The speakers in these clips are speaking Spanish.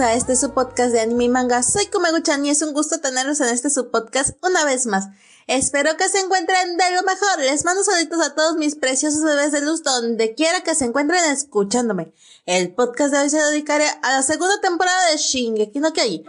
A este su podcast de anime y manga. Soy Kumegu-chan y es un gusto tenerlos en este su podcast una vez más. Espero que se encuentren de lo mejor. Les mando saludos a todos mis preciosos bebés de luz donde quiera que se encuentren escuchándome. El podcast de hoy se dedicará a la segunda temporada de Shingeki no Kyojin.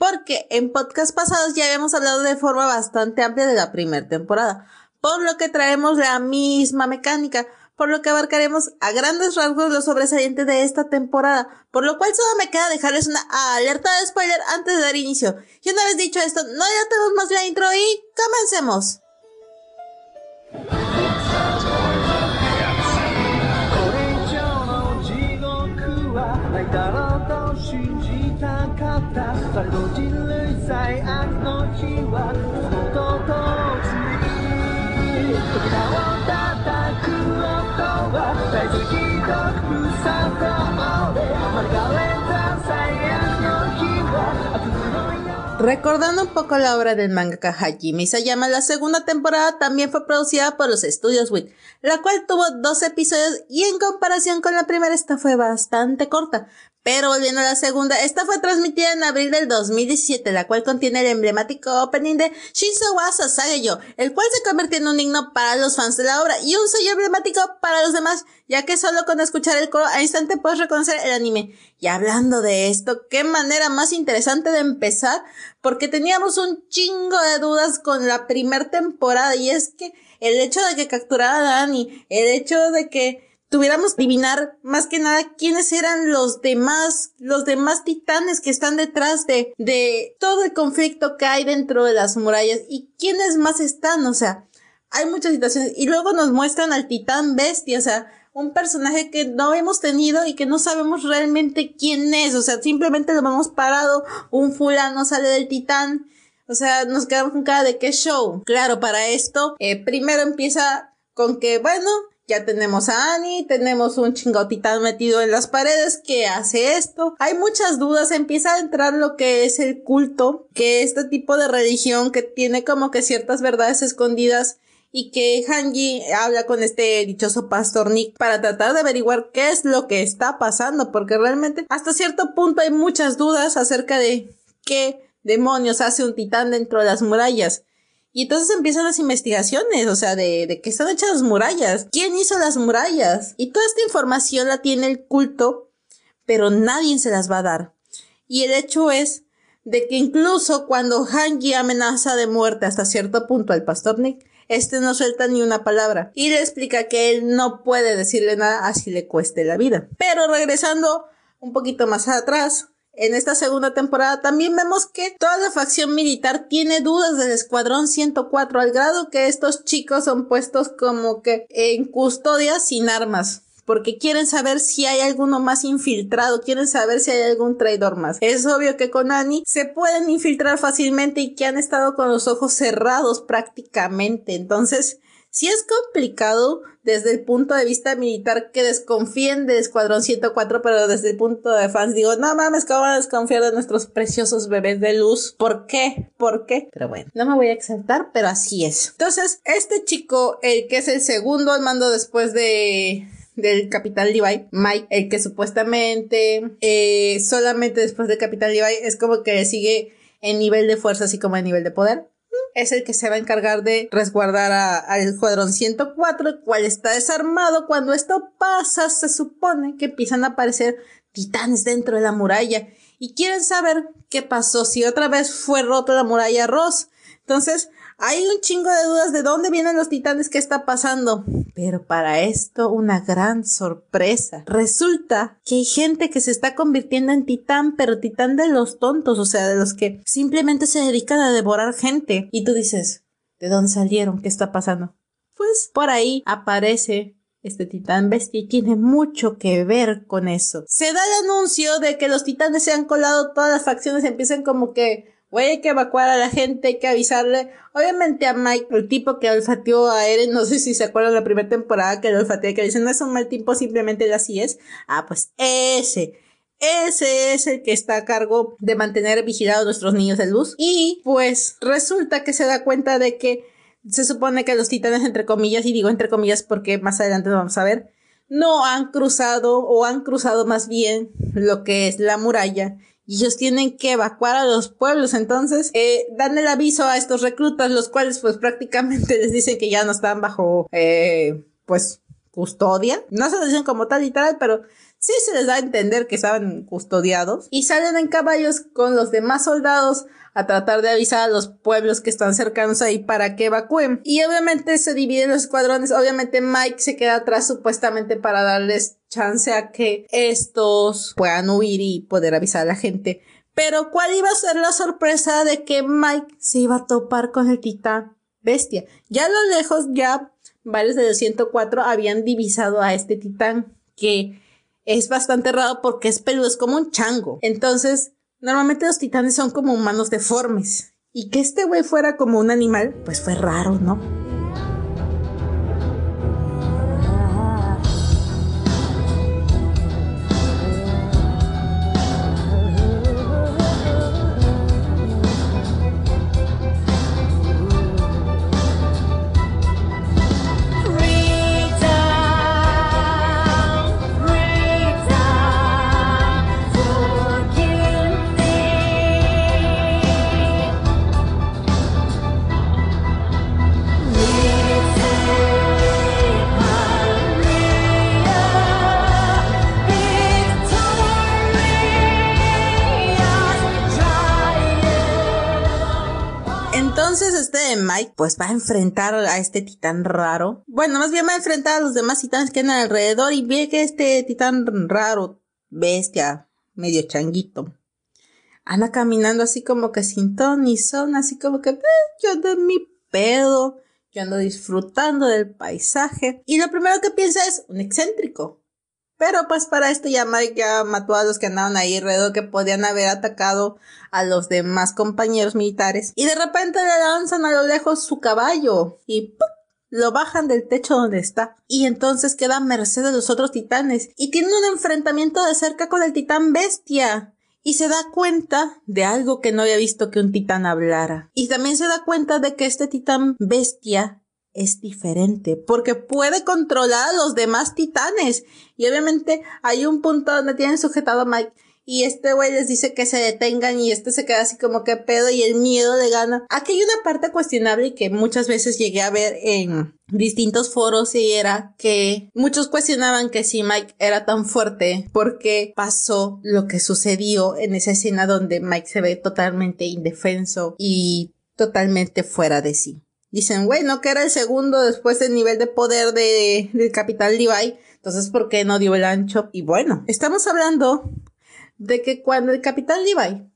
Porque en podcast pasados ya habíamos hablado de forma bastante amplia de la primera temporada, por lo que traemos la misma mecánica por lo que abarcaremos a grandes rasgos lo sobresaliente de esta temporada, por lo cual solo me queda dejarles una alerta de spoiler antes de dar inicio. Y una vez dicho esto, no tenemos más la intro y comencemos. Recordando un poco la obra del mangaka Hajime Isayama, la segunda temporada también fue producida por los estudios WIT, la cual tuvo dos episodios y en comparación con la primera esta fue bastante corta, pero volviendo a la segunda, esta fue transmitida en abril del 2017, la cual contiene el emblemático opening de Shinzo wa Sasageyo, el cual se convirtió en un himno para los fans de la obra y un sello emblemático para los demás, ya que solo con escuchar el coro al instante puedes reconocer el anime. Y hablando de esto, qué manera más interesante de empezar, porque teníamos un chingo de dudas con la primera temporada y es que el hecho de que capturara a Dani, el hecho de que tuviéramos adivinar más que nada quiénes eran los demás, los demás titanes que están detrás de, de todo el conflicto que hay dentro de las murallas y quiénes más están, o sea, hay muchas situaciones y luego nos muestran al titán bestia, o sea, un personaje que no hemos tenido y que no sabemos realmente quién es, o sea, simplemente lo hemos parado, un fulano sale del titán, o sea, nos quedamos con cara de qué show. Claro, para esto, eh, primero empieza con que, bueno, ya tenemos a Annie, tenemos un chingotitán metido en las paredes que hace esto. Hay muchas dudas, empieza a entrar lo que es el culto, que este tipo de religión que tiene como que ciertas verdades escondidas y que Hanji habla con este dichoso pastor Nick para tratar de averiguar qué es lo que está pasando, porque realmente hasta cierto punto hay muchas dudas acerca de qué demonios hace un titán dentro de las murallas. Y entonces empiezan las investigaciones, o sea, de, de qué están hechas las murallas, quién hizo las murallas. Y toda esta información la tiene el culto, pero nadie se las va a dar. Y el hecho es de que incluso cuando Hangi amenaza de muerte hasta cierto punto al pastor Nick, este no suelta ni una palabra y le explica que él no puede decirle nada así le cueste la vida. Pero regresando un poquito más atrás, en esta segunda temporada también vemos que toda la facción militar tiene dudas del escuadrón 104 al grado que estos chicos son puestos como que en custodia sin armas porque quieren saber si hay alguno más infiltrado, quieren saber si hay algún traidor más. Es obvio que con Annie se pueden infiltrar fácilmente y que han estado con los ojos cerrados prácticamente. Entonces, si es complicado desde el punto de vista militar que desconfíen del Escuadrón 104, pero desde el punto de fans digo, no mames, ¿cómo van a desconfiar de nuestros preciosos bebés de luz? ¿Por qué? ¿Por qué? Pero bueno, no me voy a exaltar, pero así es. Entonces, este chico, el que es el segundo al mando después de del Capital Levi, Mike, el que supuestamente eh, solamente después del Capital Levi es como que sigue en nivel de fuerza así como en nivel de poder es el que se va a encargar de resguardar al escuadrón 104, el cual está desarmado. Cuando esto pasa, se supone que empiezan a aparecer titanes dentro de la muralla y quieren saber qué pasó, si otra vez fue rota la muralla Ross. Entonces, hay un chingo de dudas de dónde vienen los titanes, qué está pasando. Pero para esto, una gran sorpresa. Resulta que hay gente que se está convirtiendo en titán, pero titán de los tontos, o sea, de los que simplemente se dedican a devorar gente. Y tú dices, ¿de dónde salieron? ¿Qué está pasando? Pues por ahí aparece este titán bestia y tiene mucho que ver con eso. Se da el anuncio de que los titanes se han colado, todas las facciones empiezan como que Güey, hay que evacuar a la gente, hay que avisarle. Obviamente a Mike, el tipo que olfateó a Eren, no sé si se acuerdan la primera temporada que lo olfateó, que dicen, no es un mal tipo, simplemente así es. Ah, pues ese. Ese es el que está a cargo de mantener vigilados nuestros niños de luz. Y pues resulta que se da cuenta de que se supone que los titanes, entre comillas, y digo entre comillas porque más adelante lo vamos a ver, no han cruzado o han cruzado más bien lo que es la muralla y ellos tienen que evacuar a los pueblos. Entonces, eh, dan el aviso a estos reclutas, los cuales pues prácticamente les dicen que ya no están bajo, eh, pues, custodia. No se lo dicen como tal literal, pero sí se les da a entender que estaban custodiados. Y salen en caballos con los demás soldados a tratar de avisar a los pueblos que están cercanos ahí para que evacúen. Y obviamente se dividen los escuadrones. Obviamente Mike se queda atrás supuestamente para darles chance a que estos puedan huir y poder avisar a la gente. Pero ¿cuál iba a ser la sorpresa de que Mike se iba a topar con el titán bestia? Ya a lo lejos, ya varios de los 104 habían divisado a este titán que es bastante raro porque es peludo, es como un chango. Entonces, Normalmente los titanes son como humanos deformes. Y que este güey fuera como un animal, pues fue raro, ¿no? Pues va a enfrentar a este titán raro. Bueno, más bien va a enfrentar a los demás titanes que andan alrededor y ve que este titán raro, bestia, medio changuito, anda caminando así como que sin ton ni son, así como que yo ando en mi pedo, yo ando disfrutando del paisaje. Y lo primero que piensa es un excéntrico. Pero pues para esto ya ya mató a los que andaban ahí alrededor que podían haber atacado a los demás compañeros militares. Y de repente le lanzan a lo lejos su caballo y lo bajan del techo donde está. Y entonces queda a merced de los otros titanes. Y tiene un enfrentamiento de cerca con el titán bestia. Y se da cuenta de algo que no había visto que un titán hablara. Y también se da cuenta de que este titán bestia es diferente porque puede controlar a los demás titanes. Y obviamente hay un punto donde tienen sujetado a Mike y este güey les dice que se detengan y este se queda así como que pedo y el miedo le gana. Aquí hay una parte cuestionable que muchas veces llegué a ver en distintos foros y era que muchos cuestionaban que si Mike era tan fuerte porque pasó lo que sucedió en esa escena donde Mike se ve totalmente indefenso y totalmente fuera de sí. Dicen, güey, no que era el segundo después del nivel de poder de, del Capital Levi. Entonces, ¿por qué no dio el ancho? Y bueno, estamos hablando de que cuando el Capitán Levi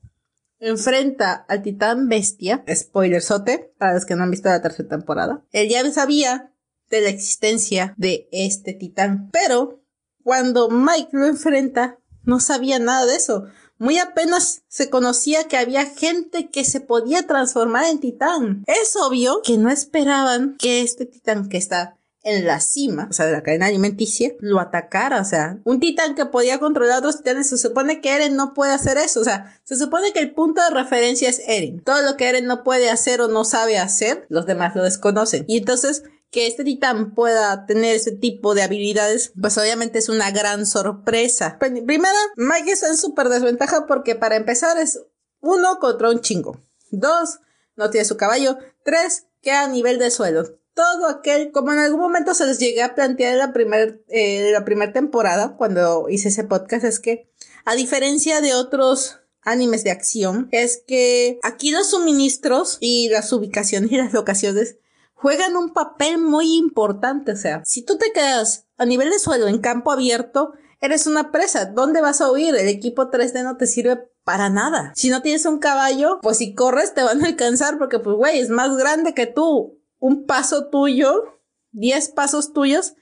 enfrenta al Titán Bestia, spoiler sote, para los que no han visto la tercera temporada, él ya sabía de la existencia de este Titán. Pero cuando Mike lo enfrenta, no sabía nada de eso. Muy apenas se conocía que había gente que se podía transformar en titán. Es obvio que no esperaban que este titán que está en la cima, o sea, de la cadena alimenticia, lo atacara. O sea, un titán que podía controlar a otros titanes, se supone que Eren no puede hacer eso. O sea, se supone que el punto de referencia es Eren. Todo lo que Eren no puede hacer o no sabe hacer, los demás lo desconocen. Y entonces, que este titán pueda tener ese tipo de habilidades, pues obviamente es una gran sorpresa. Primera, Mike está en súper desventaja porque para empezar es uno contra un chingo. Dos, no tiene su caballo. Tres, queda a nivel de suelo. Todo aquel, como en algún momento se les llegué a plantear en la primera eh, la primera temporada, cuando hice ese podcast, es que, a diferencia de otros animes de acción, es que aquí los suministros y las ubicaciones y las locaciones juegan un papel muy importante. O sea, si tú te quedas a nivel de suelo en campo abierto, eres una presa. ¿Dónde vas a huir? El equipo 3D no te sirve para nada. Si no tienes un caballo, pues si corres te van a alcanzar porque pues güey, es más grande que tú. Un paso tuyo, 10 pasos tuyos,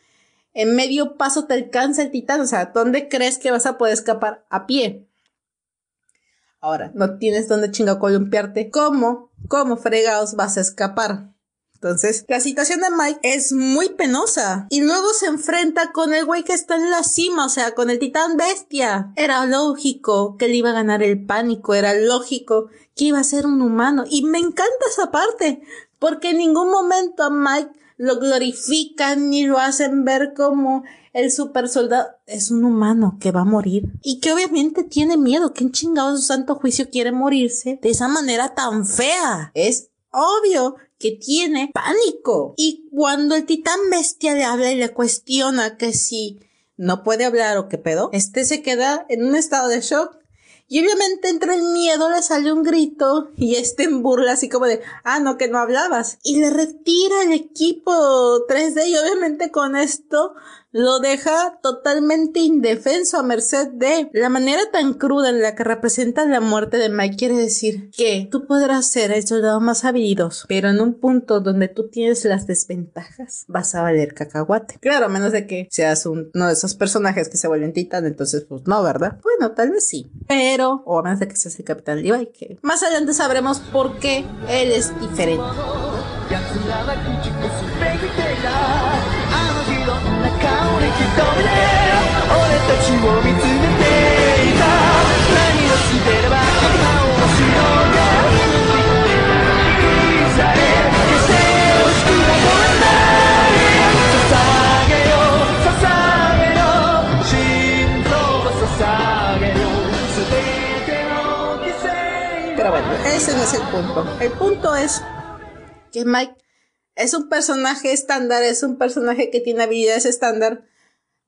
en medio paso te alcanza el titán. O sea, ¿dónde crees que vas a poder escapar a pie? Ahora, no tienes dónde chingo columpiarte. ¿Cómo? ¿Cómo fregados vas a escapar? Entonces, la situación de Mike es muy penosa. Y luego se enfrenta con el güey que está en la cima, o sea, con el titán bestia. Era lógico que le iba a ganar el pánico, era lógico que iba a ser un humano. Y me encanta esa parte, porque en ningún momento a Mike lo glorifican y lo hacen ver como el super soldado. Es un humano que va a morir y que obviamente tiene miedo. ¿Quién chingado su santo juicio quiere morirse de esa manera tan fea? Es obvio que tiene pánico. Y cuando el titán bestia le habla y le cuestiona que si no puede hablar o qué pedo, este se queda en un estado de shock y obviamente entre el miedo le sale un grito y este en burla así como de, ah, no, que no hablabas. Y le retira el equipo 3D y obviamente con esto lo deja totalmente indefenso a merced de la manera tan cruda en la que representa la muerte de Mike quiere decir que tú podrás ser el soldado más habilidoso, pero en un punto donde tú tienes las desventajas vas a valer cacahuate. Claro, a menos de que seas uno de esos personajes que se vuelven titán, entonces pues no, ¿verdad? Bueno, tal vez sí, pero o a menos de que seas el capitán Levi, que más adelante sabremos por qué él es diferente. Pero bueno, ese no es el punto. El punto es que Mike es un personaje estándar, es un personaje que tiene habilidades estándar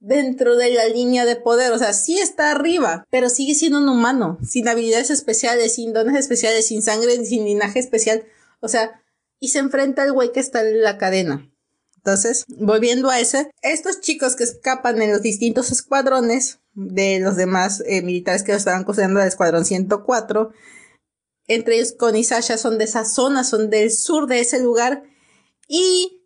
dentro de la línea de poder. O sea, sí está arriba, pero sigue siendo un humano, sin habilidades especiales, sin dones especiales, sin sangre, sin linaje especial. O sea, y se enfrenta al güey que está en la cadena. Entonces, volviendo a ese, estos chicos que escapan en los distintos escuadrones de los demás eh, militares que estaban construyendo el escuadrón 104, entre ellos Connie y son de esa zona, son del sur de ese lugar y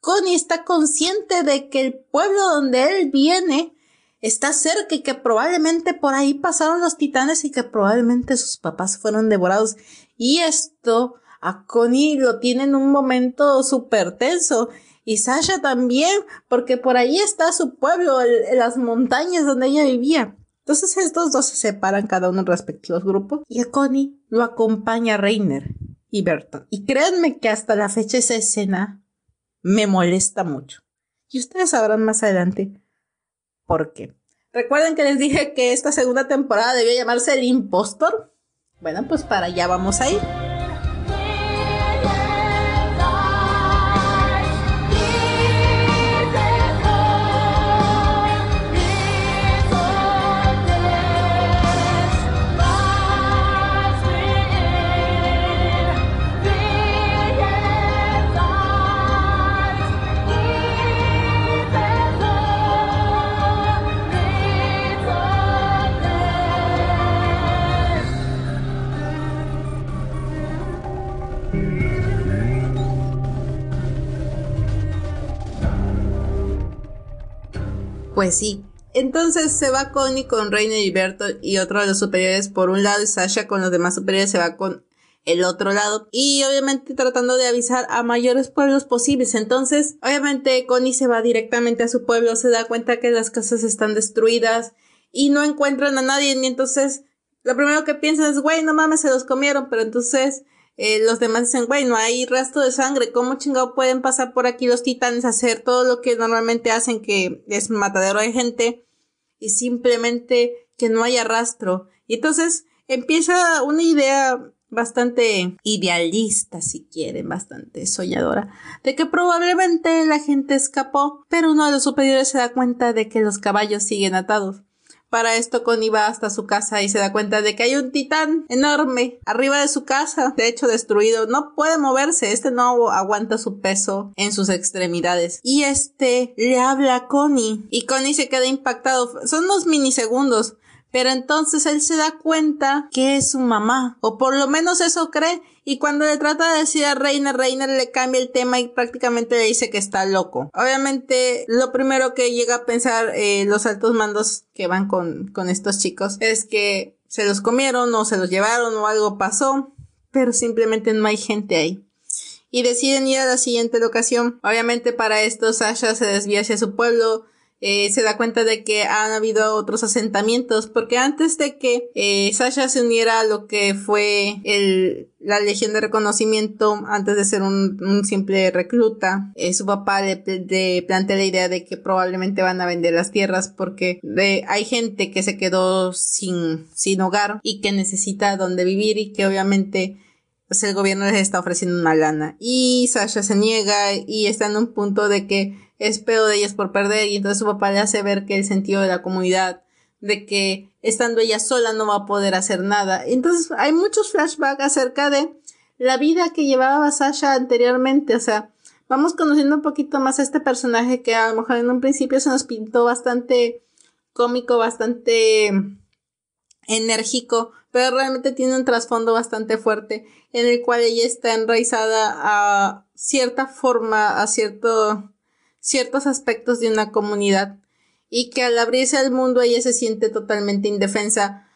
Connie está consciente de que el pueblo donde él viene está cerca y que probablemente por ahí pasaron los titanes y que probablemente sus papás fueron devorados. Y esto a Connie lo tiene en un momento súper tenso. Y Sasha también, porque por ahí está su pueblo, las montañas donde ella vivía. Entonces estos dos se separan cada uno en respectivos grupos y a Connie lo acompaña Reiner y Berton. Y créanme que hasta la fecha esa escena me molesta mucho. Y ustedes sabrán más adelante por qué. Recuerden que les dije que esta segunda temporada debía llamarse El Impostor. Bueno, pues para allá vamos a ir. Pues sí. Entonces se va Connie con Reina y Berto y otro de los superiores por un lado y Sasha con los demás superiores se va con el otro lado y obviamente tratando de avisar a mayores pueblos posibles. Entonces, obviamente Connie se va directamente a su pueblo, se da cuenta que las casas están destruidas y no encuentran a nadie y entonces lo primero que piensan es, güey, no mames, se los comieron, pero entonces eh, los demás dicen, güey, no hay rastro de sangre, ¿cómo chingado pueden pasar por aquí los titanes a hacer todo lo que normalmente hacen, que es matadero de gente, y simplemente que no haya rastro? Y entonces empieza una idea bastante idealista, si quieren, bastante soñadora, de que probablemente la gente escapó, pero uno de los superiores se da cuenta de que los caballos siguen atados. Para esto Connie va hasta su casa y se da cuenta de que hay un titán enorme arriba de su casa, de hecho destruido, no puede moverse, este no aguanta su peso en sus extremidades. Y este le habla a Connie y Connie se queda impactado, son unos minisegundos, pero entonces él se da cuenta que es su mamá, o por lo menos eso cree, y cuando le trata de decir a Reiner, Reiner le cambia el tema y prácticamente le dice que está loco. Obviamente, lo primero que llega a pensar eh, los altos mandos que van con, con estos chicos es que se los comieron o se los llevaron o algo pasó, pero simplemente no hay gente ahí y deciden ir a la siguiente locación. Obviamente para esto Sasha se desvía hacia su pueblo eh, se da cuenta de que han habido otros asentamientos, porque antes de que eh, Sasha se uniera a lo que fue el, la Legión de Reconocimiento, antes de ser un, simple recluta, eh, su papá le, plantea la idea de que probablemente van a vender las tierras porque hay gente que se quedó sin, sin hogar y que necesita donde vivir y que obviamente pues el gobierno les está ofreciendo una lana. Y Sasha se niega y está en un punto de que es pedo de ellas por perder y entonces su papá le hace ver que el sentido de la comunidad, de que estando ella sola no va a poder hacer nada. Entonces hay muchos flashbacks acerca de la vida que llevaba Sasha anteriormente, o sea, vamos conociendo un poquito más a este personaje que a lo mejor en un principio se nos pintó bastante cómico, bastante enérgico, pero realmente tiene un trasfondo bastante fuerte en el cual ella está enraizada a cierta forma, a cierto, ciertos aspectos de una comunidad y que al abrirse al mundo ella se siente totalmente indefensa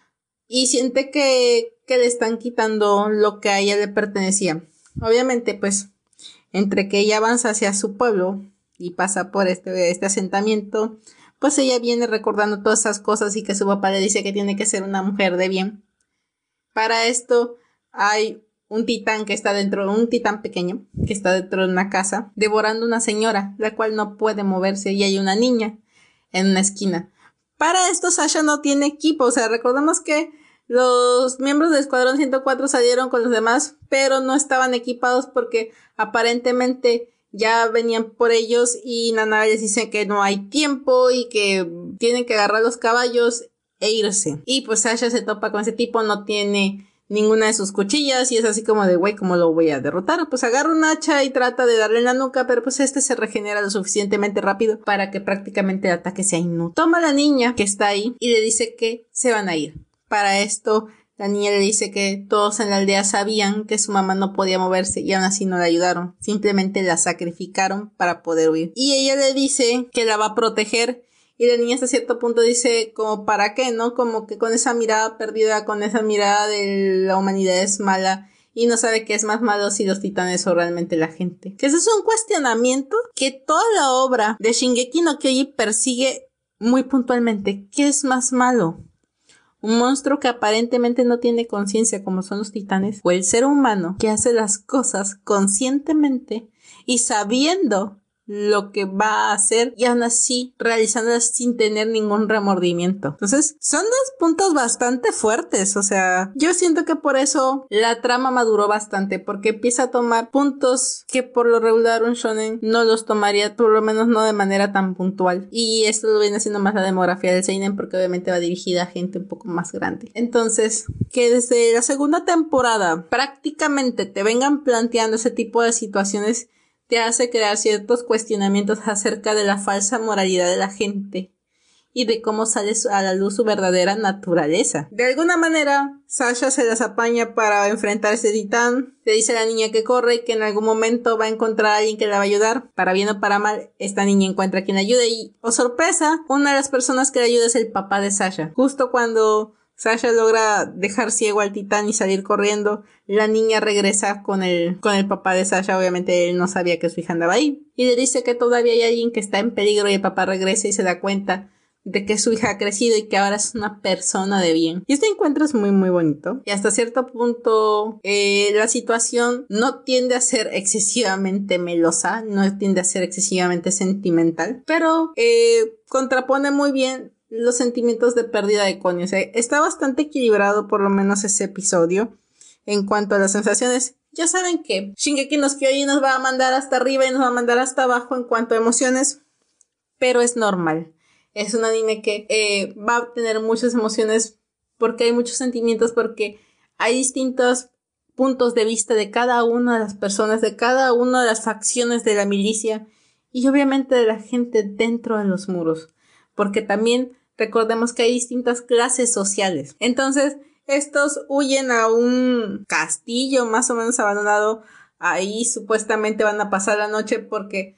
y siente que, que le están quitando lo que a ella le pertenecía. Obviamente, pues, entre que ella avanza hacia su pueblo y pasa por este, este asentamiento, pues ella viene recordando todas esas cosas y que su papá le dice que tiene que ser una mujer de bien. Para esto hay un titán que está dentro, un titán pequeño que está dentro de una casa, devorando una señora, la cual no puede moverse y hay una niña en una esquina. Para esto Sasha no tiene equipo, o sea, recordemos que los miembros del Escuadrón 104 salieron con los demás, pero no estaban equipados porque aparentemente ya venían por ellos y Nana les dice que no hay tiempo y que tienen que agarrar los caballos e irse. Y pues Sasha se topa con ese tipo, no tiene ninguna de sus cuchillas y es así como de, güey, ¿cómo lo voy a derrotar? Pues agarra un hacha y trata de darle en la nuca, pero pues este se regenera lo suficientemente rápido para que prácticamente el ataque sea inútil. Toma a la niña que está ahí y le dice que se van a ir. Para esto la niña le dice que todos en la aldea sabían que su mamá no podía moverse y aún así no la ayudaron. Simplemente la sacrificaron para poder huir. Y ella le dice que la va a proteger y la niña hasta cierto punto dice como para qué, ¿no? Como que con esa mirada perdida, con esa mirada de la humanidad es mala y no sabe qué es más malo si los titanes o realmente la gente. Que ese es un cuestionamiento que toda la obra de Shingeki no Kyoji persigue muy puntualmente. ¿Qué es más malo? un monstruo que aparentemente no tiene conciencia como son los titanes, o el ser humano que hace las cosas conscientemente y sabiendo lo que va a hacer y aún así realizándolas sin tener ningún remordimiento. Entonces, son dos puntos bastante fuertes, o sea, yo siento que por eso la trama maduró bastante, porque empieza a tomar puntos que por lo regular un shonen no los tomaría, por lo menos no de manera tan puntual. Y esto lo viene haciendo más la demografía del seinen porque obviamente va dirigida a gente un poco más grande. Entonces, que desde la segunda temporada prácticamente te vengan planteando ese tipo de situaciones te hace crear ciertos cuestionamientos acerca de la falsa moralidad de la gente y de cómo sale a la luz su verdadera naturaleza. De alguna manera, Sasha se las apaña para enfrentar a ese titán. Le dice a la niña que corre y que en algún momento va a encontrar a alguien que la va a ayudar. Para bien o para mal, esta niña encuentra a quien la ayude y, oh sorpresa, una de las personas que la ayuda es el papá de Sasha. Justo cuando Sasha logra dejar ciego al titán y salir corriendo. La niña regresa con el, con el papá de Sasha. Obviamente él no sabía que su hija andaba ahí. Y le dice que todavía hay alguien que está en peligro y el papá regresa y se da cuenta de que su hija ha crecido y que ahora es una persona de bien. Y este encuentro es muy muy bonito. Y hasta cierto punto eh, la situación no tiende a ser excesivamente melosa, no tiende a ser excesivamente sentimental, pero eh, contrapone muy bien los sentimientos de pérdida de Connie. O sea, está bastante equilibrado por lo menos ese episodio en cuanto a las sensaciones. Ya saben que Shingeki nos Kyojin nos va a mandar hasta arriba y nos va a mandar hasta abajo en cuanto a emociones, pero es normal. Es un anime que eh, va a tener muchas emociones porque hay muchos sentimientos, porque hay distintos puntos de vista de cada una de las personas, de cada una de las facciones de la milicia y obviamente de la gente dentro de los muros, porque también Recordemos que hay distintas clases sociales. Entonces, estos huyen a un castillo más o menos abandonado. Ahí supuestamente van a pasar la noche porque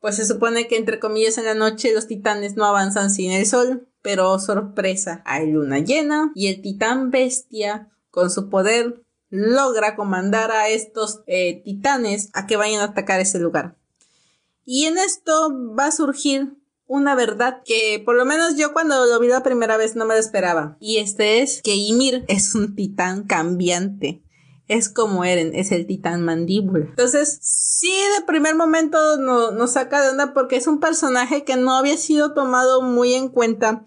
pues se supone que entre comillas en la noche los titanes no avanzan sin el sol, pero sorpresa, hay luna llena y el titán bestia con su poder logra comandar a estos eh, titanes a que vayan a atacar ese lugar. Y en esto va a surgir una verdad que por lo menos yo cuando lo vi la primera vez no me lo esperaba. Y este es que Ymir es un titán cambiante es como Eren, es el titán mandíbula. Entonces, sí, de primer momento no, nos saca de onda porque es un personaje que no había sido tomado muy en cuenta.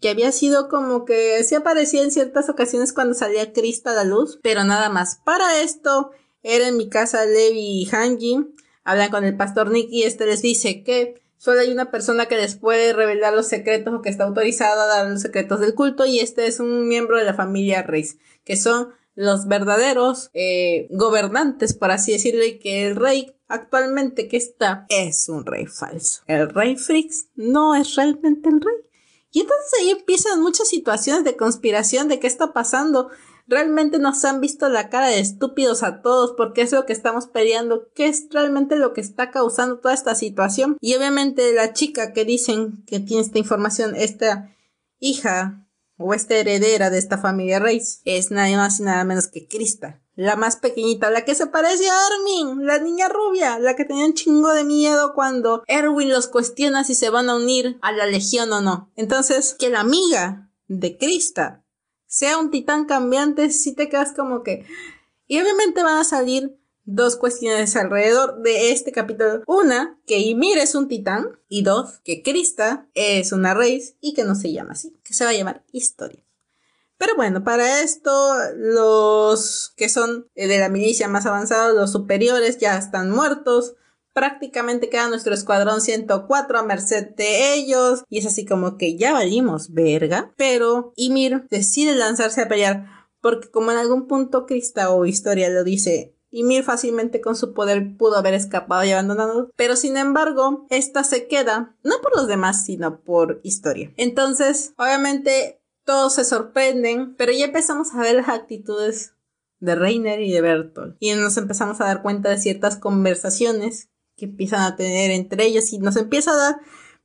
Que había sido como que sí aparecía en ciertas ocasiones cuando salía Krista a la luz, pero nada más. Para esto, Eren, mi casa, Levi y Hanji hablan con el pastor Nick y este les dice que solo hay una persona que les puede revelar los secretos o que está autorizada a dar los secretos del culto y este es un miembro de la familia Reis, que son los verdaderos eh, gobernantes, por así decirlo, y que el rey actualmente que está es un rey falso. El rey Frix no es realmente el rey. Y entonces ahí empiezan muchas situaciones de conspiración de qué está pasando. Realmente nos han visto la cara de estúpidos a todos porque es lo que estamos peleando, qué es realmente lo que está causando toda esta situación. Y obviamente la chica que dicen que tiene esta información, esta hija o esta heredera de esta familia Reis, es nada más y nada menos que Krista, la más pequeñita, la que se parece a Armin, la niña rubia, la que tenía un chingo de miedo cuando Erwin los cuestiona si se van a unir a la legión o no. Entonces, que la amiga de Krista sea un titán cambiante, si te quedas como que... Y obviamente van a salir dos cuestiones alrededor de este capítulo. Una, que Ymir es un titán. Y dos, que Krista es una raíz y que no se llama así, que se va a llamar historia. Pero bueno, para esto los que son de la milicia más avanzados, los superiores, ya están muertos. Prácticamente queda nuestro escuadrón 104 a merced de ellos. Y es así como que ya valimos, verga. Pero Ymir decide lanzarse a pelear. Porque como en algún punto Krista o Historia lo dice, y Mir fácilmente con su poder pudo haber escapado y abandonado, pero sin embargo, esta se queda, no por los demás, sino por historia. Entonces, obviamente, todos se sorprenden, pero ya empezamos a ver las actitudes de Reiner y de Bertolt. Y nos empezamos a dar cuenta de ciertas conversaciones que empiezan a tener entre ellos y nos empieza a dar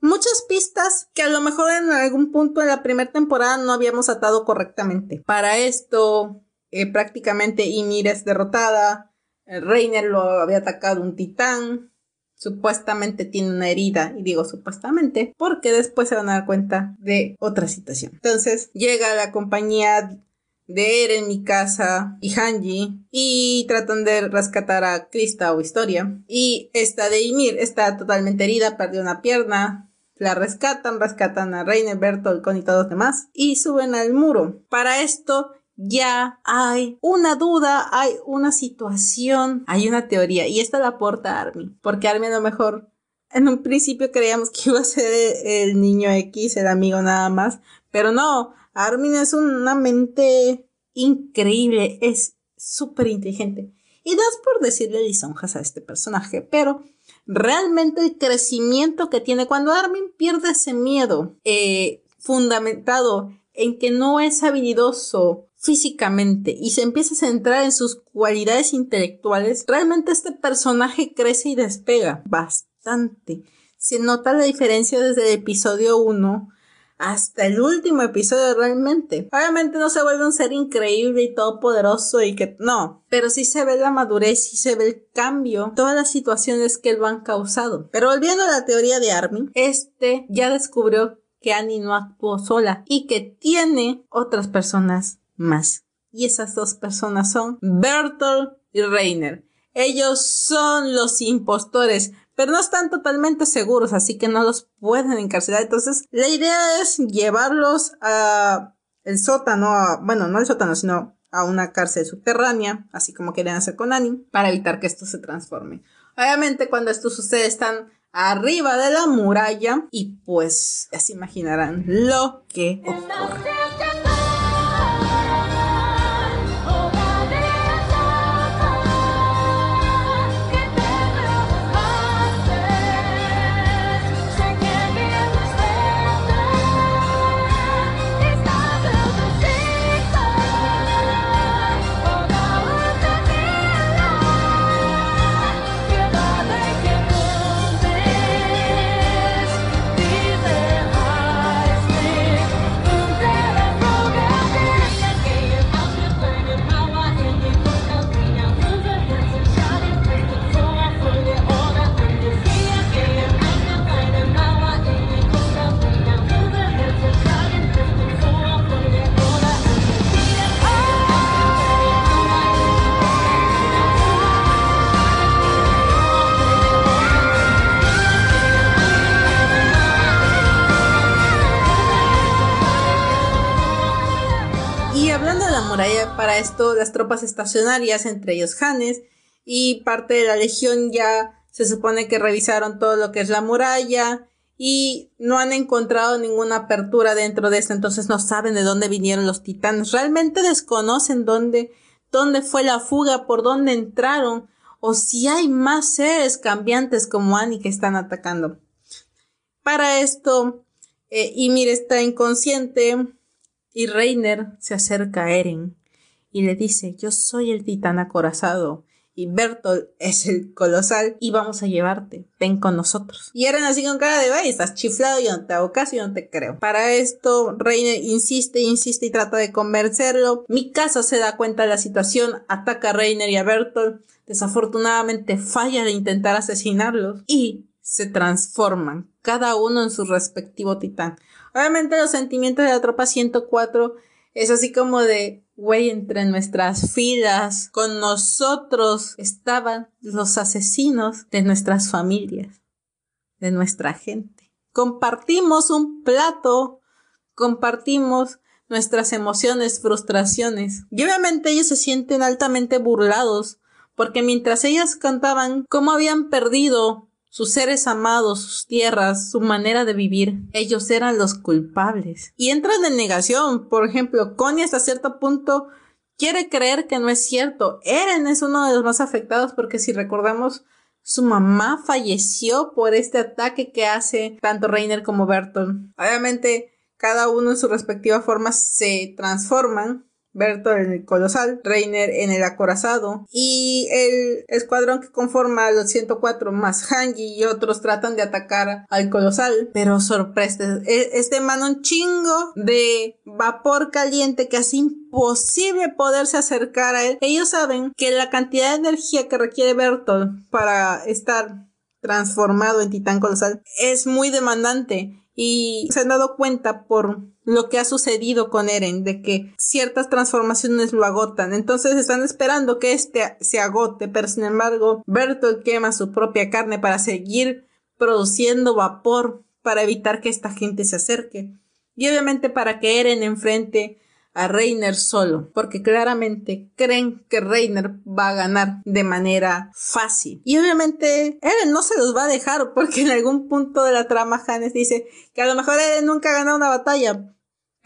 muchas pistas que a lo mejor en algún punto de la primera temporada no habíamos atado correctamente. Para esto, eh, prácticamente Ymir es derrotada, Reiner lo había atacado un titán. Supuestamente tiene una herida, y digo supuestamente, porque después se van a dar cuenta de otra situación. Entonces llega la compañía de Eren, Mikasa y Hanji y tratan de rescatar a Krista o Historia. Y esta de Ymir está totalmente herida, perdió una pierna, la rescatan, rescatan a Reiner, Bertolt, Con y todos los demás y suben al muro. Para esto ya hay una duda, hay una situación, hay una teoría y esta la aporta Armin, porque Armin a lo mejor en un principio creíamos que iba a ser el niño X, el amigo nada más, pero no, Armin es una mente increíble, es súper inteligente. Y das por decirle lisonjas a este personaje, pero realmente el crecimiento que tiene cuando Armin pierde ese miedo eh, fundamentado en que no es habilidoso físicamente y se empieza a centrar en sus cualidades intelectuales, realmente este personaje crece y despega bastante. Se nota la diferencia desde el episodio 1 hasta el último episodio realmente. Obviamente no se vuelve un ser increíble y todopoderoso y que no, pero sí se ve la madurez y se ve el cambio, todas las situaciones que lo han causado. Pero volviendo a la teoría de Armin, este ya descubrió que Annie no actuó sola y que tiene otras personas más. Y esas dos personas son Bertolt y Reiner. Ellos son los impostores, pero no están totalmente seguros, así que no los pueden encarcelar. Entonces, la idea es llevarlos a el sótano, bueno, no el sótano, sino a una cárcel subterránea, así como quieren hacer con Annie, para evitar que esto se transforme. Obviamente, cuando esto sucede, están arriba de la muralla y pues ya se imaginarán lo que ocurre. Para esto, las tropas estacionarias, entre ellos Hannes, y parte de la legión ya se supone que revisaron todo lo que es la muralla y no han encontrado ninguna apertura dentro de esto, entonces no saben de dónde vinieron los titanes. Realmente desconocen dónde, dónde fue la fuga, por dónde entraron, o si hay más seres cambiantes como Annie que están atacando. Para esto, eh, Ymir está inconsciente y Reiner se acerca a Eren y le dice, yo soy el titán acorazado y Bertolt es el colosal y vamos a llevarte, ven con nosotros. Y Eren así con cara de, vaya, estás chiflado, yo no te hago caso, yo no te creo. Para esto, Reiner insiste, insiste y trata de convencerlo. Mikasa se da cuenta de la situación, ataca a Reiner y a Bertolt. Desafortunadamente falla de intentar asesinarlos y se transforman, cada uno en su respectivo titán. Obviamente los sentimientos de la tropa 104 es así como de, güey, entre nuestras filas, con nosotros estaban los asesinos de nuestras familias, de nuestra gente. Compartimos un plato, compartimos nuestras emociones, frustraciones. Y obviamente ellos se sienten altamente burlados, porque mientras ellas cantaban cómo habían perdido sus seres amados, sus tierras, su manera de vivir. Ellos eran los culpables. Y entran en negación. Por ejemplo, Connie hasta cierto punto quiere creer que no es cierto. Eren es uno de los más afectados porque si recordamos, su mamá falleció por este ataque que hace tanto Reiner como Bertolt. Obviamente, cada uno en su respectiva forma se transforman Bertolt en el colosal, Reiner en el acorazado y el escuadrón que conforma los 104 más Hanji y otros tratan de atacar al colosal, pero sorpresa, e, este mano un chingo de vapor caliente que hace imposible poderse acercar a él. Ellos saben que la cantidad de energía que requiere Bertolt para estar transformado en titán colosal es muy demandante y se han dado cuenta por lo que ha sucedido con Eren, de que ciertas transformaciones lo agotan. Entonces están esperando que este se agote, pero sin embargo, Bertolt quema su propia carne para seguir produciendo vapor para evitar que esta gente se acerque. Y obviamente para que Eren enfrente a Reiner solo, porque claramente creen que Reiner va a ganar de manera fácil. Y obviamente Eren no se los va a dejar, porque en algún punto de la trama Hannes dice que a lo mejor Eren nunca ha ganado una batalla,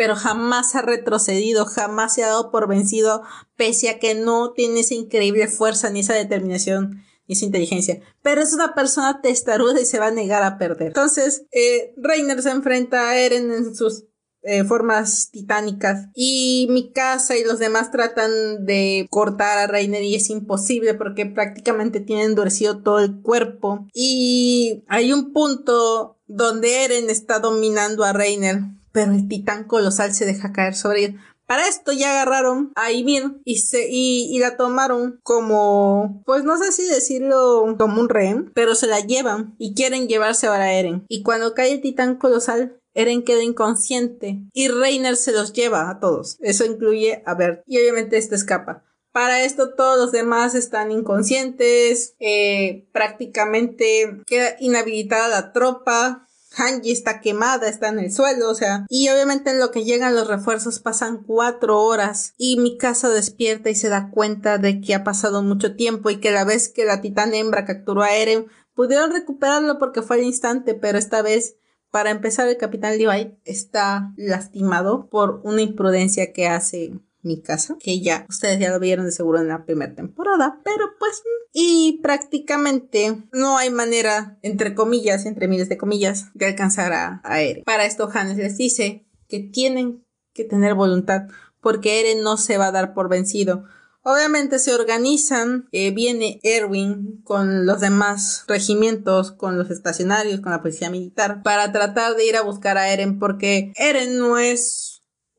pero jamás ha retrocedido, jamás se ha dado por vencido, pese a que no tiene esa increíble fuerza ni esa determinación ni esa inteligencia. Pero es una persona testaruda y se va a negar a perder. Entonces, eh, Reiner se enfrenta a Eren en sus eh, formas titánicas y mi casa y los demás tratan de cortar a Reiner y es imposible porque prácticamente tiene endurecido todo el cuerpo y hay un punto donde Eren está dominando a Reiner pero el titán colosal se deja caer sobre él. Para esto ya agarraron a Ymir y, se, y, la tomaron como, pues no sé si decirlo como un rehén, pero se la llevan y quieren llevarse ahora a Eren. Y cuando cae el titán colosal, Eren queda inconsciente y Reiner se los lleva a todos. Eso incluye a Bert. Y obviamente esto escapa. Para esto todos los demás están inconscientes, eh, prácticamente queda inhabilitada la tropa, Hanji está quemada, está en el suelo, o sea, y obviamente en lo que llegan los refuerzos pasan cuatro horas y mi casa despierta y se da cuenta de que ha pasado mucho tiempo y que la vez que la titán hembra capturó a Eren pudieron recuperarlo porque fue al instante, pero esta vez para empezar el capitán Levi está lastimado por una imprudencia que hace mi casa, que ya ustedes ya lo vieron de seguro en la primera temporada, pero pues y prácticamente no hay manera, entre comillas, entre miles de comillas, de alcanzar a, Eren. Para esto Hannes les dice que tienen que tener voluntad porque Eren no se va a dar por vencido. Obviamente se organizan, eh, viene Erwin con los demás regimientos, con los estacionarios, con la policía militar, para tratar de ir a buscar a Eren porque Eren no es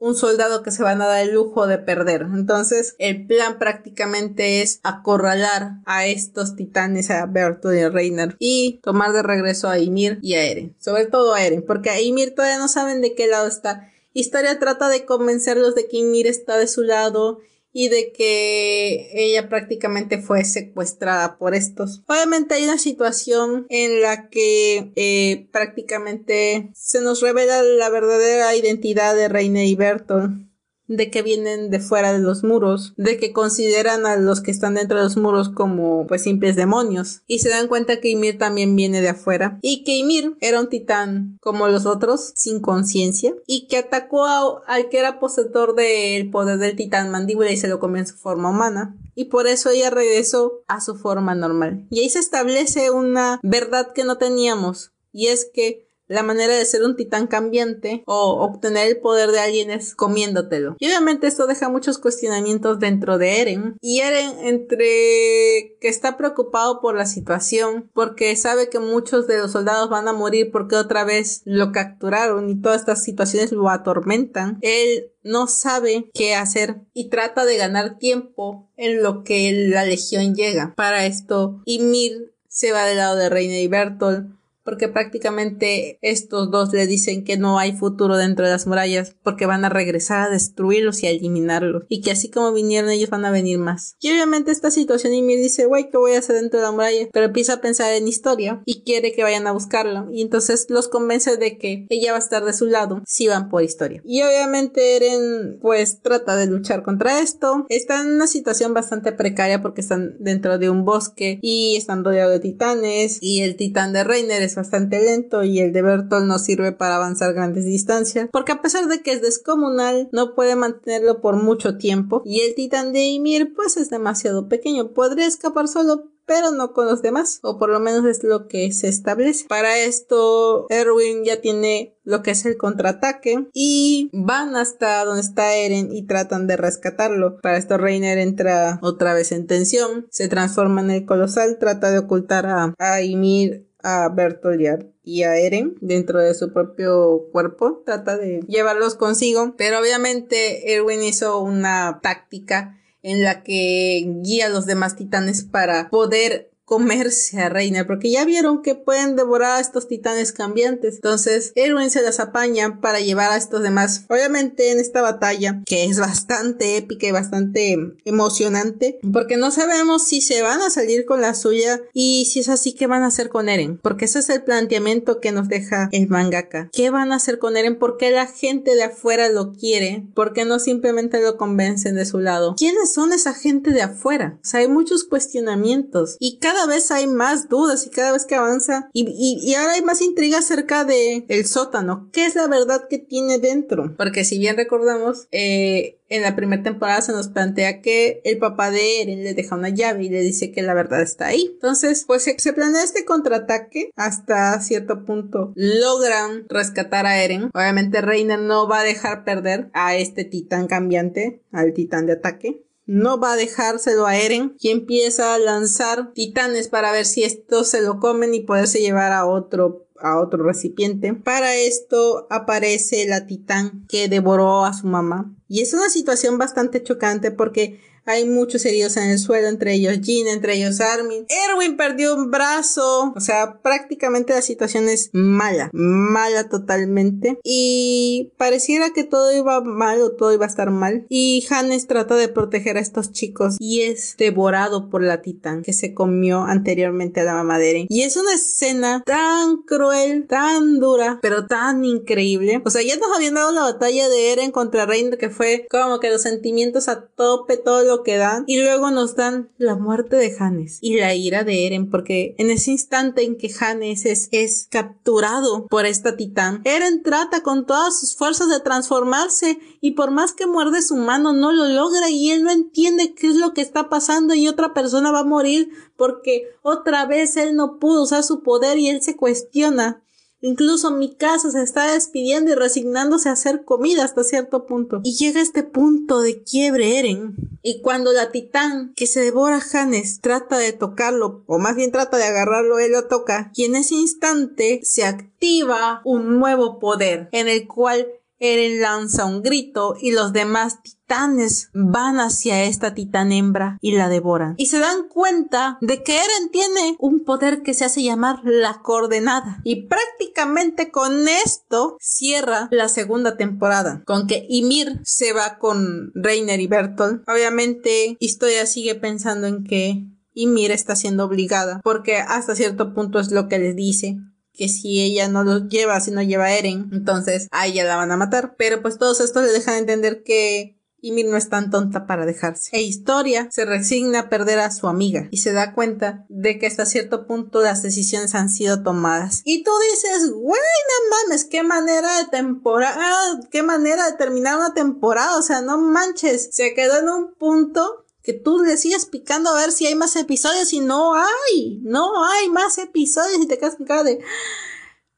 un soldado que se van a dar el lujo de perder. Entonces, el plan prácticamente es acorralar a estos titanes, a Bertolt y a Reiner, y tomar de regreso a Ymir y a Eren. Sobre todo a Eren, porque a Ymir todavía no saben de qué lado está. Historia trata de convencerlos de que Ymir está de su lado y de que ella prácticamente fue secuestrada por estos. Obviamente hay una situación en la que eh, prácticamente se nos revela la verdadera identidad de Reina y Bertolt de que vienen de fuera de los muros, de que consideran a los que están dentro de los muros como pues simples demonios. Y se dan cuenta que Ymir también viene de afuera y que Ymir era un titán como los otros sin conciencia y que atacó al que era poseedor del poder del titán mandíbula y se lo comió en su forma humana. Y por eso ella regresó a su forma normal. Y ahí se establece una verdad que no teníamos y es que la manera de ser un titán cambiante o obtener el poder de alguien es comiéndotelo. Y obviamente esto deja muchos cuestionamientos dentro de Eren. Y Eren entre que está preocupado por la situación porque sabe que muchos de los soldados van a morir porque otra vez lo capturaron y todas estas situaciones lo atormentan. Él no sabe qué hacer y trata de ganar tiempo en lo que la legión llega. Para esto, Ymir se va del lado de Reina y Bertolt porque prácticamente estos dos le dicen que no hay futuro dentro de las murallas porque van a regresar a destruirlos y a eliminarlos y que así como vinieron ellos van a venir más. Y obviamente esta situación y me dice, güey, ¿qué voy a hacer dentro de la muralla? Pero empieza a pensar en historia y quiere que vayan a buscarlo y entonces los convence de que ella va a estar de su lado si van por historia. Y obviamente Eren pues trata de luchar contra esto. Está en una situación bastante precaria porque están dentro de un bosque y están rodeados de titanes y el titán de Reiner es bastante lento y el de Bertolt no sirve para avanzar grandes distancias, porque a pesar de que es descomunal, no puede mantenerlo por mucho tiempo, y el titán de Ymir pues es demasiado pequeño, podría escapar solo, pero no con los demás, o por lo menos es lo que se establece. Para esto, Erwin ya tiene lo que es el contraataque y van hasta donde está Eren y tratan de rescatarlo. Para esto Reiner entra otra vez en tensión, se transforma en el colosal, trata de ocultar a, a Ymir a Bertolt y a Eren dentro de su propio cuerpo, trata de llevarlos consigo, pero obviamente Erwin hizo una táctica en la que guía a los demás titanes para poder comerse a Reina, porque ya vieron que pueden devorar a estos titanes cambiantes. Entonces, Erwin se las apaña para llevar a estos demás. Obviamente, en esta batalla, que es bastante épica y bastante emocionante, porque no sabemos si se van a salir con la suya y si es así, ¿qué van a hacer con Eren? Porque ese es el planteamiento que nos deja el mangaka. ¿Qué van a hacer con Eren? ¿Por qué la gente de afuera lo quiere? ¿Por qué no simplemente lo convencen de su lado? ¿Quiénes son esa gente de afuera? O sea, hay muchos cuestionamientos y cada vez hay más dudas y cada vez que avanza y, ahora hay más intriga acerca de el sótano. ¿Qué es la verdad que tiene dentro? Porque si bien recordamos, eh, en la primera temporada se nos plantea que el papá de Eren le deja una llave y le dice que la verdad está ahí. Entonces, pues se, planea este contraataque hasta cierto punto. Logran rescatar a Eren. Obviamente Reiner no va a dejar perder a este titán cambiante, al titán de ataque no va a dejárselo a Eren, y empieza a lanzar titanes para ver si estos se lo comen y poderse llevar a otro a otro recipiente. Para esto aparece la titán que devoró a su mamá. Y es una situación bastante chocante porque hay muchos heridos en el suelo, entre ellos Jean, entre ellos Armin. Erwin perdió un brazo. O sea, prácticamente la situación es mala. Mala totalmente. Y pareciera que todo iba mal o todo iba a estar mal. Y Hannes trata de proteger a estos chicos y es devorado por la titán que se comió anteriormente a la mamá de Eren. Y es una escena tan cruel, tan dura, pero tan increíble. O sea, ya nos habían dado la batalla de Eren contra Reiner que fue como que los sentimientos a tope, todo que dan. Y luego nos dan la muerte de Hannes y la ira de Eren porque en ese instante en que Hannes es, es capturado por esta titán, Eren trata con todas sus fuerzas de transformarse y por más que muerde su mano no lo logra y él no entiende qué es lo que está pasando y otra persona va a morir porque otra vez él no pudo usar su poder y él se cuestiona Incluso mi casa se está despidiendo y resignándose a hacer comida hasta cierto punto. Y llega este punto de quiebre Eren. Y cuando la titán que se devora a Hannes trata de tocarlo, o más bien trata de agarrarlo, él lo toca. Y en ese instante se activa un nuevo poder en el cual Eren lanza un grito y los demás titanes van hacia esta titán hembra y la devoran. Y se dan cuenta de que Eren tiene un poder que se hace llamar la coordenada. Y prácticamente con esto cierra la segunda temporada. Con que Ymir se va con Reiner y Bertolt. Obviamente, Historia sigue pensando en que Ymir está siendo obligada. Porque hasta cierto punto es lo que les dice que si ella no lo lleva, si no lleva a Eren, entonces a ella la van a matar. Pero pues todos estos le dejan entender que y Mir no es tan tonta para dejarse. E Historia se resigna a perder a su amiga y se da cuenta de que hasta cierto punto las decisiones han sido tomadas. Y tú dices, güey, no mames, qué manera de temporada, qué manera de terminar una temporada, o sea, no manches, se quedó en un punto que tú le sigues picando a ver si hay más episodios y no hay, no hay más episodios y te quedas con de,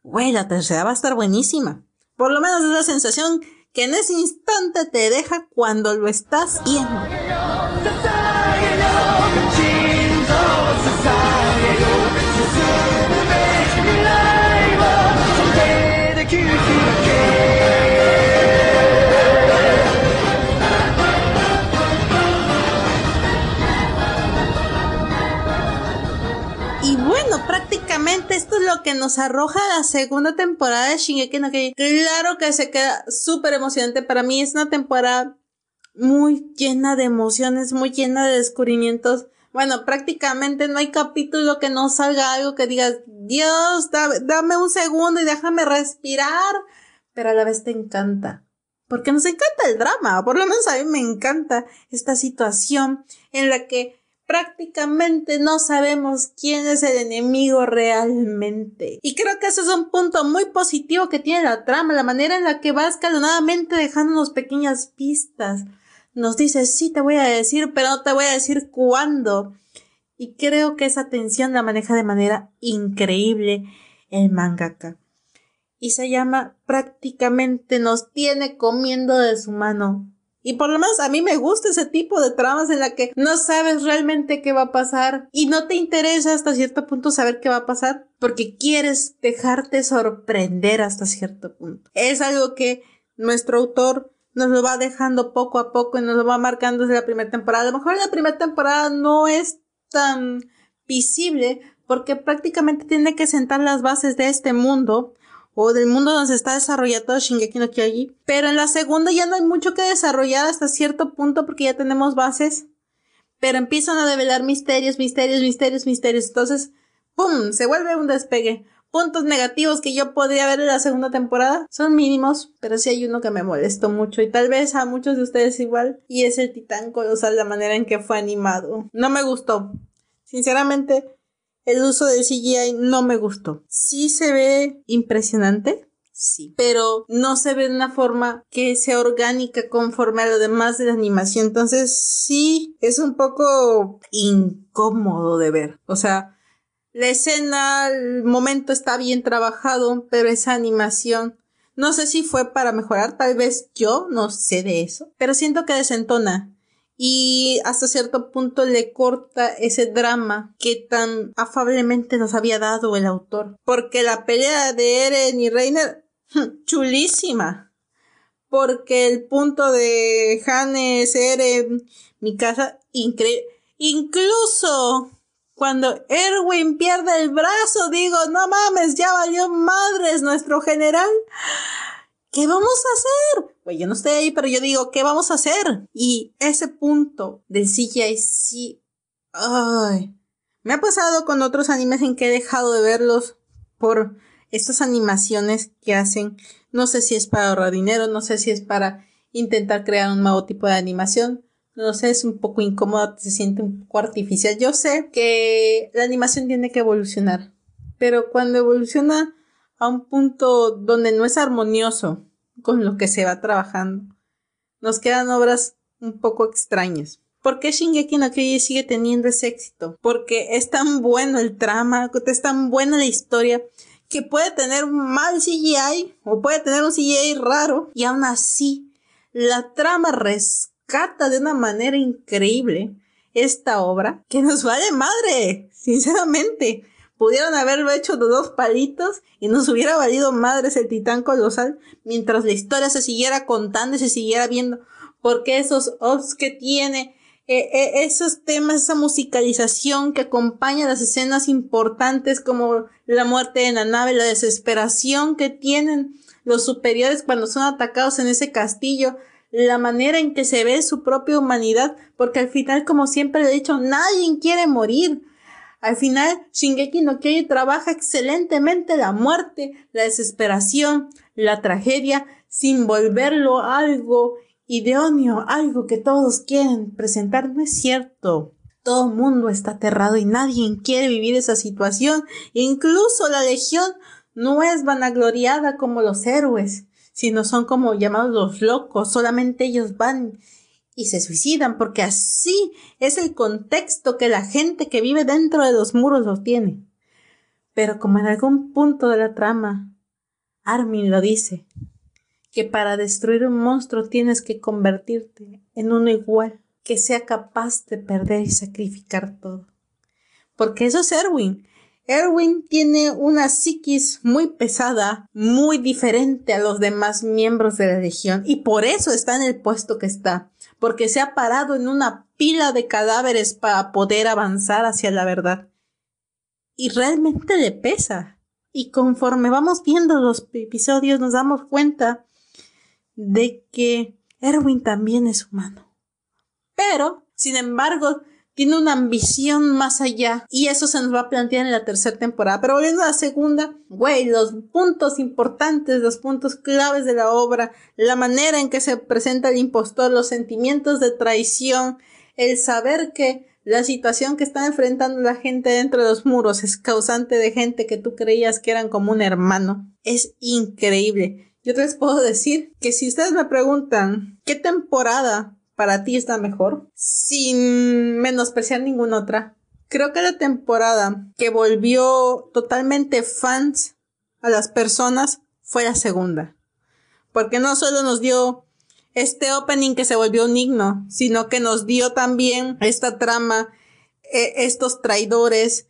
güey, la tercera va a estar buenísima. Por lo menos es la sensación que en ese instante te deja cuando lo estás viendo. Esto es lo que nos arroja la segunda temporada de Shingeki no Kyojin. Claro que se queda súper emocionante. Para mí es una temporada muy llena de emociones, muy llena de descubrimientos. Bueno, prácticamente no hay capítulo que no salga algo que digas, Dios, dame un segundo y déjame respirar. Pero a la vez te encanta. Porque nos encanta el drama. Por lo menos a mí me encanta esta situación en la que prácticamente no sabemos quién es el enemigo realmente. Y creo que ese es un punto muy positivo que tiene la trama, la manera en la que va escalonadamente dejándonos pequeñas pistas. Nos dice, sí, te voy a decir, pero no te voy a decir cuándo. Y creo que esa tensión la maneja de manera increíble el mangaka. Y se llama prácticamente nos tiene comiendo de su mano y por lo menos a mí me gusta ese tipo de tramas en la que no sabes realmente qué va a pasar y no te interesa hasta cierto punto saber qué va a pasar porque quieres dejarte sorprender hasta cierto punto. Es algo que nuestro autor nos lo va dejando poco a poco y nos lo va marcando desde la primera temporada. A lo mejor la primera temporada no es tan visible porque prácticamente tiene que sentar las bases de este mundo o del mundo donde se está desarrollando Shingeki no Kyoji. Pero en la segunda ya no hay mucho que desarrollar hasta cierto punto porque ya tenemos bases. Pero empiezan a develar misterios, misterios, misterios, misterios. Entonces, ¡pum! Se vuelve un despegue. Puntos negativos que yo podría ver en la segunda temporada son mínimos, pero sí hay uno que me molestó mucho y tal vez a muchos de ustedes igual. Y es el titán colosal, la manera en que fue animado. No me gustó. Sinceramente, el uso del CGI no me gustó. Sí se ve impresionante, sí, pero no se ve de una forma que sea orgánica conforme a lo demás de la animación. Entonces sí es un poco incómodo de ver. O sea, la escena, el momento está bien trabajado, pero esa animación no sé si fue para mejorar, tal vez yo no sé de eso, pero siento que desentona y hasta cierto punto le corta ese drama que tan afablemente nos había dado el autor. Porque la pelea de Eren y Reiner, chulísima. Porque el punto de Hannes, Eren, mi casa, increíble. Incluso cuando Erwin pierde el brazo, digo, no mames, ya valió madres nuestro general. ¿Qué vamos a hacer? Pues yo no estoy ahí, pero yo digo, ¿qué vamos a hacer? Y ese punto del CGI sí, ay, me ha pasado con otros animes en que he dejado de verlos por estas animaciones que hacen. No sé si es para ahorrar dinero, no sé si es para intentar crear un nuevo tipo de animación. No sé, es un poco incómodo, se siente un poco artificial. Yo sé que la animación tiene que evolucionar, pero cuando evoluciona a un punto donde no es armonioso con lo que se va trabajando. Nos quedan obras un poco extrañas. ¿Por qué Shingeki no Kyojin sigue teniendo ese éxito? Porque es tan bueno el trama, es tan buena la historia, que puede tener mal CGI o puede tener un CGI raro y aún así la trama rescata de una manera increíble esta obra que nos vale madre, sinceramente. Pudieron haberlo hecho de dos palitos y nos hubiera valido madres el titán colosal mientras la historia se siguiera contando y se siguiera viendo. Porque esos offs que tiene, eh, eh, esos temas, esa musicalización que acompaña las escenas importantes como la muerte de Nanabe, la desesperación que tienen los superiores cuando son atacados en ese castillo, la manera en que se ve su propia humanidad, porque al final, como siempre he dicho, nadie quiere morir. Al final, Shingeki no Kyojin trabaja excelentemente la muerte, la desesperación, la tragedia, sin volverlo algo idóneo, algo que todos quieren presentar, no es cierto. Todo mundo está aterrado y nadie quiere vivir esa situación. Incluso la legión no es vanagloriada como los héroes, sino son como llamados los locos. Solamente ellos van y se suicidan porque así es el contexto que la gente que vive dentro de los muros los tiene. Pero como en algún punto de la trama, Armin lo dice, que para destruir un monstruo tienes que convertirte en uno igual, que sea capaz de perder y sacrificar todo. Porque eso es Erwin. Erwin tiene una psiquis muy pesada, muy diferente a los demás miembros de la Legión, y por eso está en el puesto que está, porque se ha parado en una pila de cadáveres para poder avanzar hacia la verdad. Y realmente le pesa. Y conforme vamos viendo los episodios nos damos cuenta de que Erwin también es humano. Pero, sin embargo, tiene una ambición más allá y eso se nos va a plantear en la tercera temporada. Pero volviendo a la segunda, güey, los puntos importantes, los puntos claves de la obra, la manera en que se presenta el impostor, los sentimientos de traición, el saber que la situación que está enfrentando la gente dentro de los muros es causante de gente que tú creías que eran como un hermano. Es increíble. Yo les puedo decir que si ustedes me preguntan qué temporada para ti está mejor, sin menospreciar ninguna otra, creo que la temporada que volvió totalmente fans a las personas fue la segunda. Porque no solo nos dio este opening que se volvió un himno, sino que nos dio también esta trama, e, estos traidores,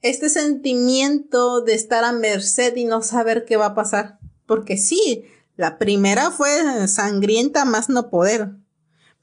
este sentimiento de estar a merced y no saber qué va a pasar. Porque sí, la primera fue sangrienta más no poder.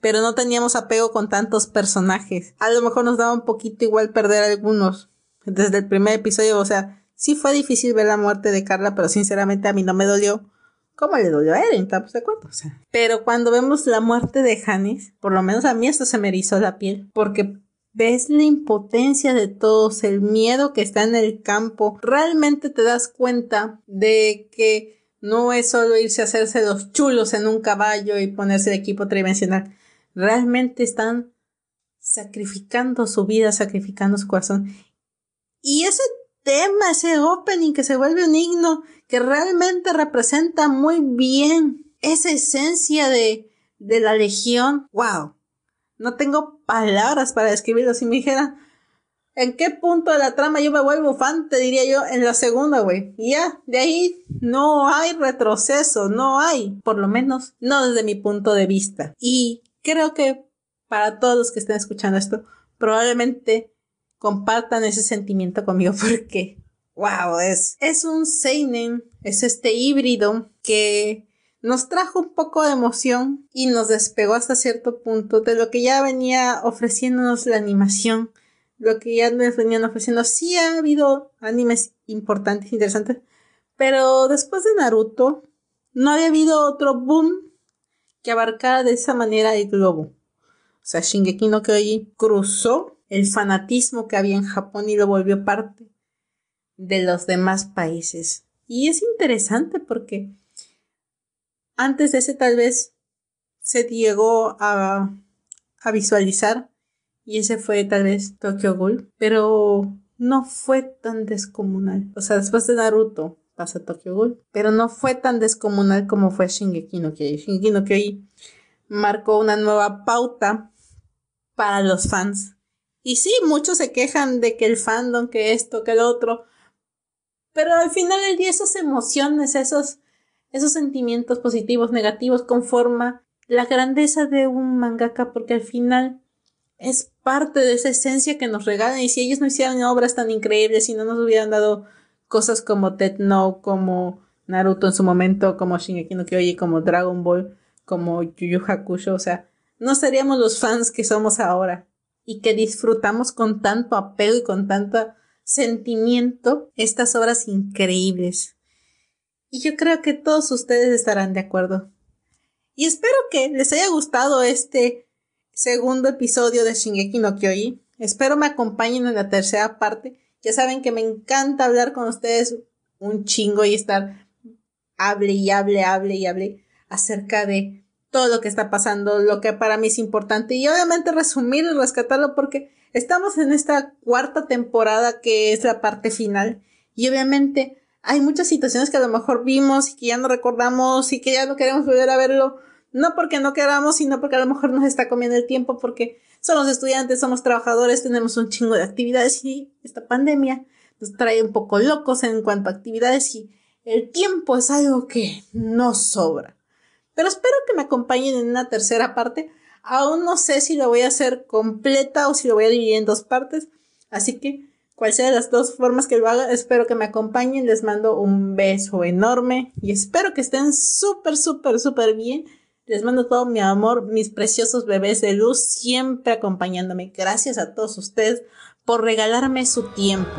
Pero no teníamos apego con tantos personajes. A lo mejor nos daba un poquito igual perder algunos. Desde el primer episodio, o sea, sí fue difícil ver la muerte de Carla, pero sinceramente a mí no me dolió. ¿Cómo le dolió a Eren? Pues de cuánto. O sea. Pero cuando vemos la muerte de Hannes, por lo menos a mí esto se me erizó la piel. Porque ves la impotencia de todos, el miedo que está en el campo. Realmente te das cuenta de que no es solo irse a hacerse los chulos en un caballo y ponerse el equipo tridimensional. Realmente están sacrificando su vida, sacrificando su corazón. Y ese tema, ese opening que se vuelve un himno que realmente representa muy bien esa esencia de, de la legión. ¡Wow! No tengo palabras para describirlo. Si me dijeran, ¿En qué punto de la trama yo me vuelvo fan? Te diría yo en la segunda, güey. Y ya, de ahí no hay retroceso, no hay. Por lo menos, no desde mi punto de vista. Y creo que para todos los que estén escuchando esto, probablemente compartan ese sentimiento conmigo porque, wow, es, es un Seinen, es este híbrido que nos trajo un poco de emoción y nos despegó hasta cierto punto de lo que ya venía ofreciéndonos la animación lo que ya nos venían ofreciendo. Sí ha habido animes importantes, interesantes, pero después de Naruto no había habido otro boom que abarcara de esa manera el globo. O sea, Shingeki no Kyojin cruzó el fanatismo que había en Japón y lo volvió parte de los demás países. Y es interesante porque antes de ese tal vez se llegó a, a visualizar y ese fue tal vez Tokyo Ghoul, pero no fue tan descomunal. O sea, después de Naruto pasa Tokyo Ghoul, pero no fue tan descomunal como fue Shingeki no Kyojin. Shingeki no Kyojin marcó una nueva pauta para los fans. Y sí, muchos se quejan de que el fandom, que esto, que el otro, pero al final del día esas emociones, esos, esos sentimientos positivos, negativos, conforman la grandeza de un mangaka, porque al final es parte de esa esencia que nos regalan. Y si ellos no hicieran obras tan increíbles, si no nos hubieran dado cosas como Ted No, como Naruto en su momento, como Shingeki no Kyoji, como Dragon Ball, como Yu Yu Hakusho, o sea, no seríamos los fans que somos ahora y que disfrutamos con tanto apego y con tanto sentimiento estas obras increíbles. Y yo creo que todos ustedes estarán de acuerdo. Y espero que les haya gustado este segundo episodio de Shingeki no Kyojin. Espero me acompañen en la tercera parte. Ya saben que me encanta hablar con ustedes un chingo y estar hable y hable, hable y hable acerca de todo lo que está pasando, lo que para mí es importante. Y obviamente resumir y rescatarlo porque estamos en esta cuarta temporada que es la parte final. Y obviamente hay muchas situaciones que a lo mejor vimos y que ya no recordamos y que ya no queremos volver a verlo, no porque no queramos, sino porque a lo mejor nos está comiendo el tiempo porque somos estudiantes, somos trabajadores, tenemos un chingo de actividades y esta pandemia nos trae un poco locos en cuanto a actividades y el tiempo es algo que no sobra. Pero espero que me acompañen en una tercera parte. Aún no sé si lo voy a hacer completa o si lo voy a dividir en dos partes. Así que, cual sea de las dos formas que lo haga, espero que me acompañen. Les mando un beso enorme y espero que estén súper, súper, súper bien. Les mando todo mi amor, mis preciosos bebés de luz, siempre acompañándome. Gracias a todos ustedes por regalarme su tiempo.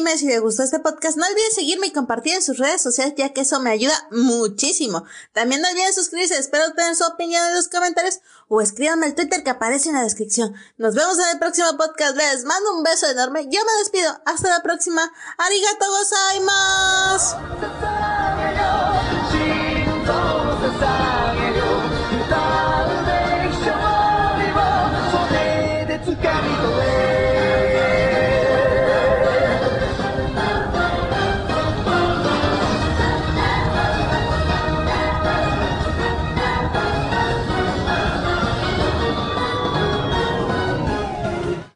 Dime si les gustó este podcast. No olviden seguirme y compartir en sus redes sociales, ya que eso me ayuda muchísimo. También no olviden suscribirse. Espero tener su opinión en los comentarios o escríbanme al Twitter que aparece en la descripción. Nos vemos en el próximo podcast. Les mando un beso enorme. Yo me despido. Hasta la próxima. Arigato gozaimasu.